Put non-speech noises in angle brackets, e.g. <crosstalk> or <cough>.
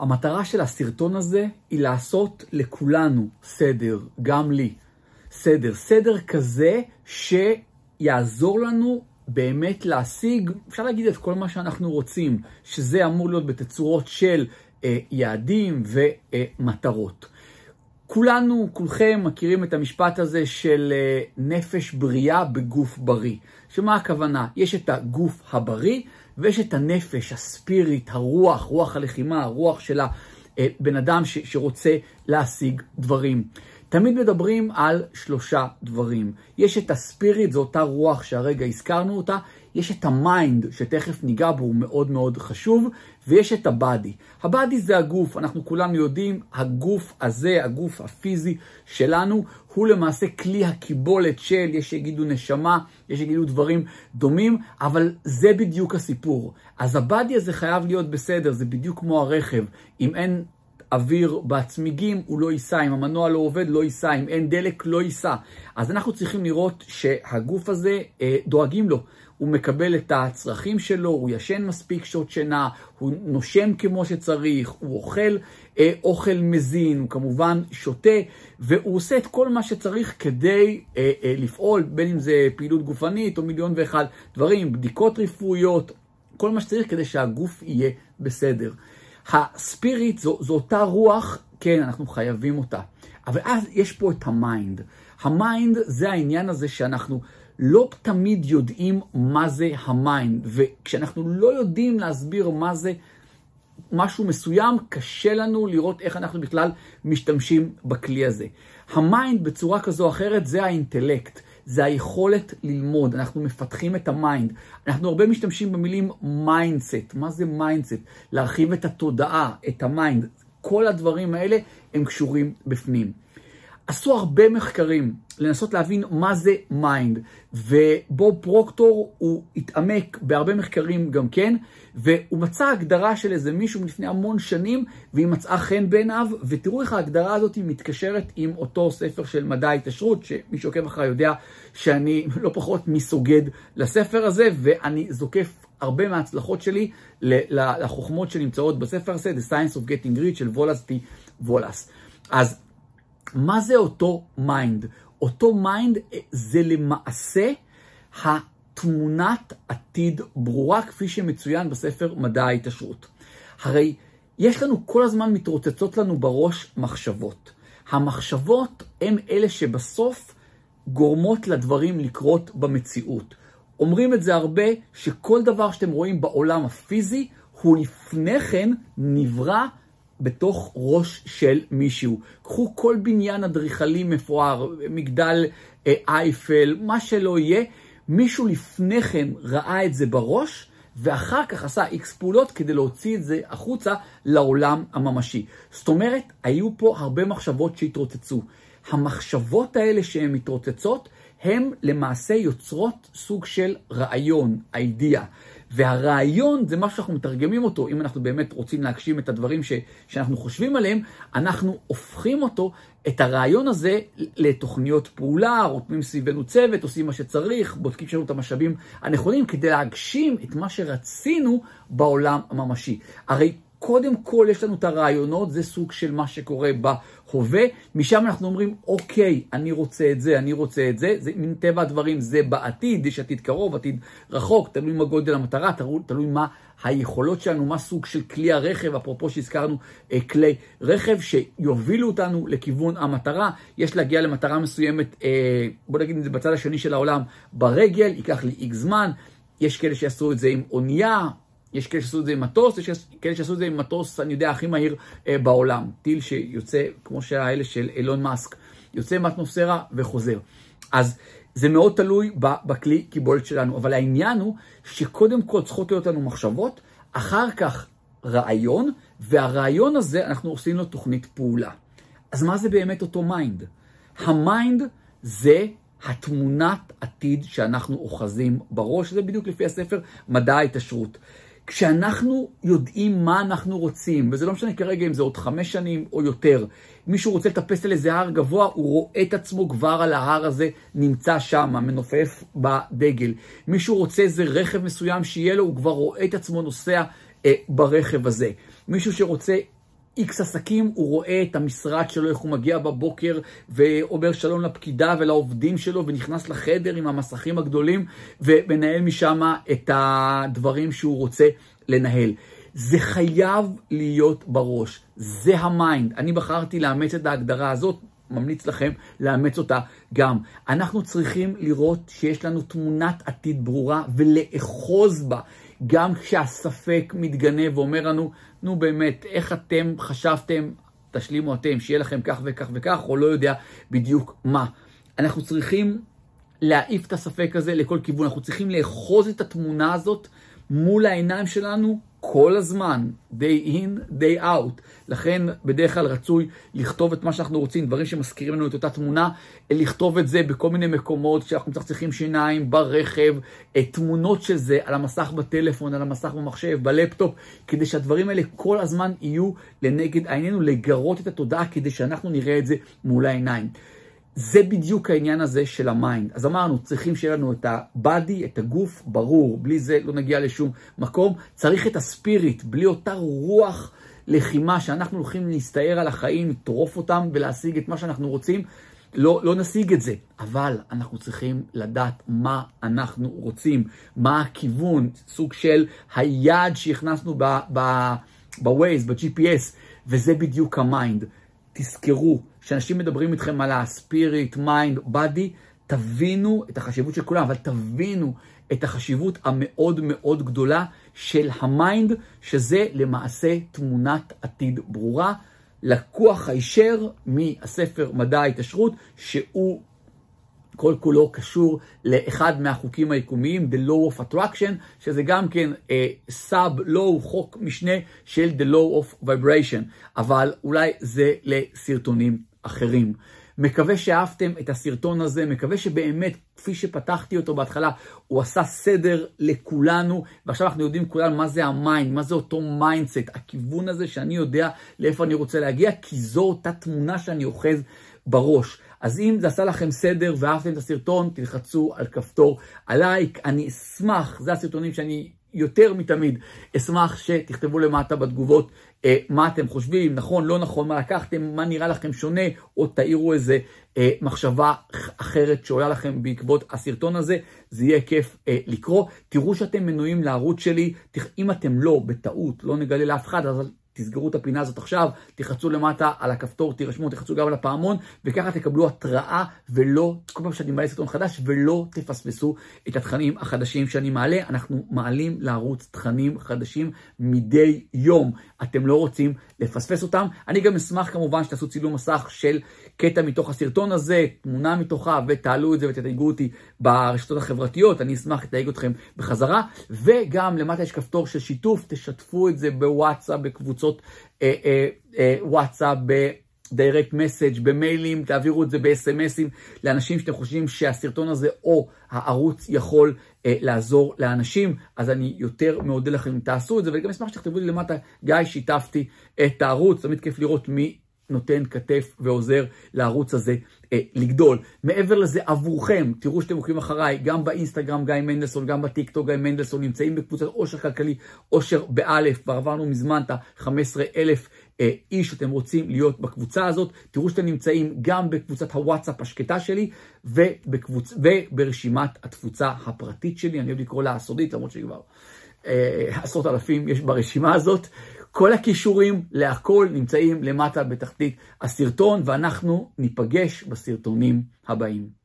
המטרה של הסרטון הזה היא לעשות לכולנו סדר, גם לי. סדר, סדר כזה שיעזור לנו באמת להשיג, אפשר להגיד את כל מה שאנחנו רוצים, שזה אמור להיות בתצורות של אה, יעדים ומטרות. כולנו, כולכם מכירים את המשפט הזה של אה, נפש בריאה בגוף בריא. שמה הכוונה? יש את הגוף הבריא ויש את הנפש, ה spirit, הרוח, רוח הלחימה, הרוח של הבן אדם ש, שרוצה להשיג דברים. תמיד מדברים על שלושה דברים. יש את ה spirit, זו אותה רוח שהרגע הזכרנו אותה, יש את ה mind, שתכף ניגע בו, הוא מאוד מאוד חשוב, ויש את ה body. ה body זה הגוף, אנחנו כולנו יודעים, הגוף הזה, הגוף הפיזי שלנו, הוא למעשה כלי הקיבולת של, יש שיגידו נשמה, יש שיגידו דברים דומים, אבל זה בדיוק הסיפור. אז הבאדי הזה חייב להיות בסדר, זה בדיוק כמו הרכב. אם אין אוויר בצמיגים, הוא לא ייסע, אם המנוע לא עובד, לא ייסע, אם אין דלק, לא ייסע. אז אנחנו צריכים לראות שהגוף הזה, אה, דואגים לו. הוא מקבל את הצרכים שלו, הוא ישן מספיק שעות שינה, הוא נושם כמו שצריך, הוא אוכל אה, אוכל מזין, הוא כמובן שותה, והוא עושה את כל מה שצריך כדי אה, אה, לפעול, בין אם זה פעילות גופנית או מיליון ואחד דברים, בדיקות רפואיות, כל מה שצריך כדי שהגוף יהיה בסדר. ה spirit זו, זו אותה רוח, כן, אנחנו חייבים אותה. אבל אז יש פה את ה mind. ה mind זה העניין הזה שאנחנו לא תמיד יודעים מה זה ה mind, וכשאנחנו לא יודעים להסביר מה זה משהו מסוים, קשה לנו לראות איך אנחנו בכלל משתמשים בכלי הזה. ה mind בצורה כזו או אחרת זה האינטלקט. זה היכולת ללמוד, אנחנו מפתחים את ה mind. אנחנו הרבה משתמשים במילים mindset. מה זה mindset? להרחיב את התודעה, את ה mind. כל הדברים האלה הם קשורים בפנים. עשו הרבה מחקרים לנסות להבין מה זה mind, ובוב פרוקטור הוא התעמק בהרבה מחקרים גם כן, והוא מצא הגדרה של איזה מישהו מלפני המון שנים, והיא מצאה חן בעיניו, ותראו איך ההגדרה הזאת מתקשרת עם אותו ספר של מדע ההתעשרות, שמי שעוקב אחריי יודע שאני <laughs> לא פחות מסוגד לספר הזה, ואני זוקף הרבה מההצלחות שלי לחוכמות שנמצאות בספר הזה, The Science of Getting Rich של וואלאס די וואטלס. אז מה זה אותו mind? אותו mind אה, זה למעשה התמונת עתיד ברורה, כפי שמצוין בספר מדע ההתעשרות. הרי יש לנו כל הזמן מתרוצצות לנו בראש מחשבות. המחשבות הן אלה שבסוף גורמות לדברים לקרות במציאות. אומרים את זה הרבה, שכל דבר שאתם רואים בעולם הפיזי, הוא לפני כן נברא בתוך ראש של מישהו. קחו כל בניין אדריכלי מפואר, מגדל אה, אייפל, מה שלא יהיה, מישהו לפני כן ראה את זה בראש, ואחר כך עשה איקס פעולות כדי להוציא את זה החוצה לעולם הממשי. זאת אומרת, היו פה הרבה מחשבות שהתרוצצו. המחשבות האלה שהן מתרוצצות, הן למעשה יוצרות סוג של רעיון, אידיאה. והרעיון זה משהו שאנחנו מתרגמים אותו, אם אנחנו באמת רוצים להגשים את הדברים ש, שאנחנו חושבים עליהם, אנחנו הופכים אותו, את הרעיון הזה, לתוכניות פעולה, רותמים סביבנו צוות, עושים מה שצריך, בודקים שיש לנו את המשאבים הנכונים כדי להגשים את מה שרצינו בעולם הממשי. הרי קודם כל יש לנו את הרעיונות, זה סוג של מה שקורה בהווה, משם אנחנו אומרים, אוקיי, אני רוצה את זה, אני רוצה את זה, זה מן טבע הדברים, זה בעתיד, יש עתיד קרוב, עתיד רחוק, תלוי מה גודל המטרה, תלוי מה היכולות שלנו, מה סוג של כלי הרכב, אפרופו שהזכרנו אה, כלי רכב שיובילו אותנו לכיוון המטרה, יש להגיע למטרה מסוימת, אה, בוא נגיד את זה בצד השני של העולם, ברגל, ייקח לי איקס זמן, יש כאלה שיעשו את זה עם אונייה, יש כאלה שעשו את זה עם מטוס, יש כאלה שעשו את זה עם מטוס, אני יודע, הכי מהיר אה, בעולם. טיל שיוצא, כמו שהאלה של אילון מאסק, יוצא מאטמוספירה וחוזר. אז זה מאוד תלוי בכלי קיבולת שלנו, אבל העניין הוא שקודם כל צריכות להיות לנו מחשבות, אחר כך רעיון, והרעיון הזה, אנחנו עושים לו תוכנית פעולה. אז מה זה באמת אותו mind? ה mind זה התמונת עתיד שאנחנו אוחזים בראש, זה בדיוק לפי הספר מדע ההתעשרות. כשאנחנו יודעים מה אנחנו רוצים, וזה לא משנה כרגע אם זה עוד חמש שנים או יותר, מישהו רוצה לטפס על איזה הר גבוה, הוא רואה את עצמו כבר על ההר הזה, נמצא שם, מנופף בדגל. מישהו רוצה איזה רכב מסוים שיהיה לו, הוא כבר רואה את עצמו נוסע אה, ברכב הזה. מישהו שרוצה איקס עסקים, הוא רואה את המשרד שלו, איך הוא מגיע בבוקר ואומר שלום לפקידה ולעובדים שלו, ונכנס לחדר עם המסכים הגדולים, ומנהל משם את הדברים שהוא רוצה לנהל. זה חייב להיות בראש, זה ה mind. אני בחרתי לאמץ את ההגדרה הזאת, ממליץ לכם לאמץ אותה גם. אנחנו צריכים לראות שיש לנו תמונת עתיד ברורה ולאחוז בה. גם כשהספק מתגנב ואומר לנו, נו באמת, איך אתם חשבתם, תשלימו אתם, שיהיה לכם כך וכך וכך, או לא יודע בדיוק מה. אנחנו צריכים להעיף את הספק הזה לכל כיוון, אנחנו צריכים לאחוז את התמונה הזאת מול העיניים שלנו כל הזמן, day in, day out. לכן בדרך כלל רצוי לכתוב את מה שאנחנו רוצים, דברים שמזכירים לנו את אותה תמונה, לכתוב את זה בכל מיני מקומות שאנחנו מצחצחים שיניים, ברכב, אה, תמונות של זה על המסך בטלפון, על המסך במחשב, בלפטופ, כדי שהדברים האלה כל הזמן יהיו לנגד עינינו, לגרות את התודעה כדי שאנחנו נראה את זה מול העיניים. זה בדיוק העניין הזה של ה mind. אז אמרנו, צריכים שיהיה לנו את ה body, את הגוף, ברור, בלי זה לא נגיע לשום מקום. צריך את ה spirit, בלי אותה רוח לחימה שאנחנו הולכים להסתער על החיים, לטרוף אותם ולהשיג את מה שאנחנו רוצים. לא, לא נשיג את זה, אבל אנחנו צריכים לדעת מה אנחנו רוצים, מה הכיוון, סוג של היעד שהכנסנו ב-Waze, ב-GPS, וזה בדיוק ה mind. תזכרו, כשאנשים מדברים איתכם על ה-spirit, mind, body, תבינו את החשיבות של כולם, אבל תבינו את החשיבות המאוד מאוד גדולה של ה mind, שזה למעשה תמונת עתיד ברורה. לקוח הישר מהספר מדע ההתעשרות, שהוא כל כולו קשור לאחד מהחוקים היקומיים, The Law of Attraction, שזה גם כן sub-law, אה, חוק משנה של The Law of Vibration, אבל אולי זה לסרטונים אחרים. מקווה שאהבתם את הסרטון הזה, מקווה שבאמת, כפי שפתחתי אותו בהתחלה, הוא עשה סדר לכולנו, ועכשיו אנחנו יודעים כולנו מה זה ה mind, מה זה אותו mindset, הכיוון הזה שאני יודע לאיפה אני רוצה להגיע, כי זו אותה תמונה שאני אוחז בראש. אז אם זה עשה לכם סדר ואהבתם את הסרטון, תלחצו על כפתור הלייק. אני אשמח, זה הסרטונים שאני יותר מתמיד אשמח שתכתבו למטה בתגובות אה, מה אתם חושבים, נכון, לא נכון, מה לקחתם, מה נראה לכם שונה, או תאירו איזה אה, מחשבה אחרת שעולה לכם בעקבות הסרטון הזה, זה יהיה כיף אה, לקרוא. תראו שאתם מנויים לערוץ שלי, אם אתם לא, בטעות, לא נגלה לאף אחד, אז תסגרו את הפינה הזאת עכשיו, תחצו למטה על הכפתור, תירשמו, תחצו גם על הפעמון, וככה תקבלו התראה ולא, כל פעם שאני מעלה סרטון חדש, ולא תפספסו את התכנים החדשים שאני מעלה. אנחנו מעלים לערוץ תכנים חדשים מדי יום. אתם לא רוצים לפספס אותם. אני גם אשמח כמובן שתעשו צילום מסך של קטע מתוך הסרטון הזה, תמונה מתוכה, ותעלו את זה ותתייגו אותי ברשתות החברתיות, אני אשמח לתייג אתכם בחזרה. וגם למטה יש כפתור של שיתוף, תשתפו את זה בוואטסאפ, בקבוצות אה, אה, אה, וואטסאפ, direct message, במיילים, תעבירו את זה ב-SMSים לאנשים שאתם חושבים שהסרטון הזה או הערוץ יכול אה, לעזור לאנשים, אז אני יותר ממודה לכם אם תעשו את זה, וגם אשמח שתכתבו לי למטה, גיא, שיתפתי את הערוץ, תמיד כיף לראות מי נותן כתף ועוזר לערוץ הזה אה, לגדול. מעבר לזה, עבורכם, תראו שאתם עוקבים אחריי, גם באינסטגרם גיא מנדלסון, גם בטיקטוק גיא מנדלסון, נמצאים בקבוצת עושר כלכלי, עושר באלף, כבר עברנו מזמן את ה-15 אלף אה, איש שאתם רוצים להיות בקבוצה הזאת. תראו שאתם נמצאים גם בקבוצת הוואטסאפ השקטה שלי ובקבוצ... וברשימת התפוצה הפרטית שלי, אני אוהב לקרוא לה הסודית, למרות שכבר אה, עשרות אלפים יש ברשימה הזאת. כל הכישורים להכל נמצאים למטה בתחתית הסרטון, ואנחנו ניפגש בסרטונים הבאים.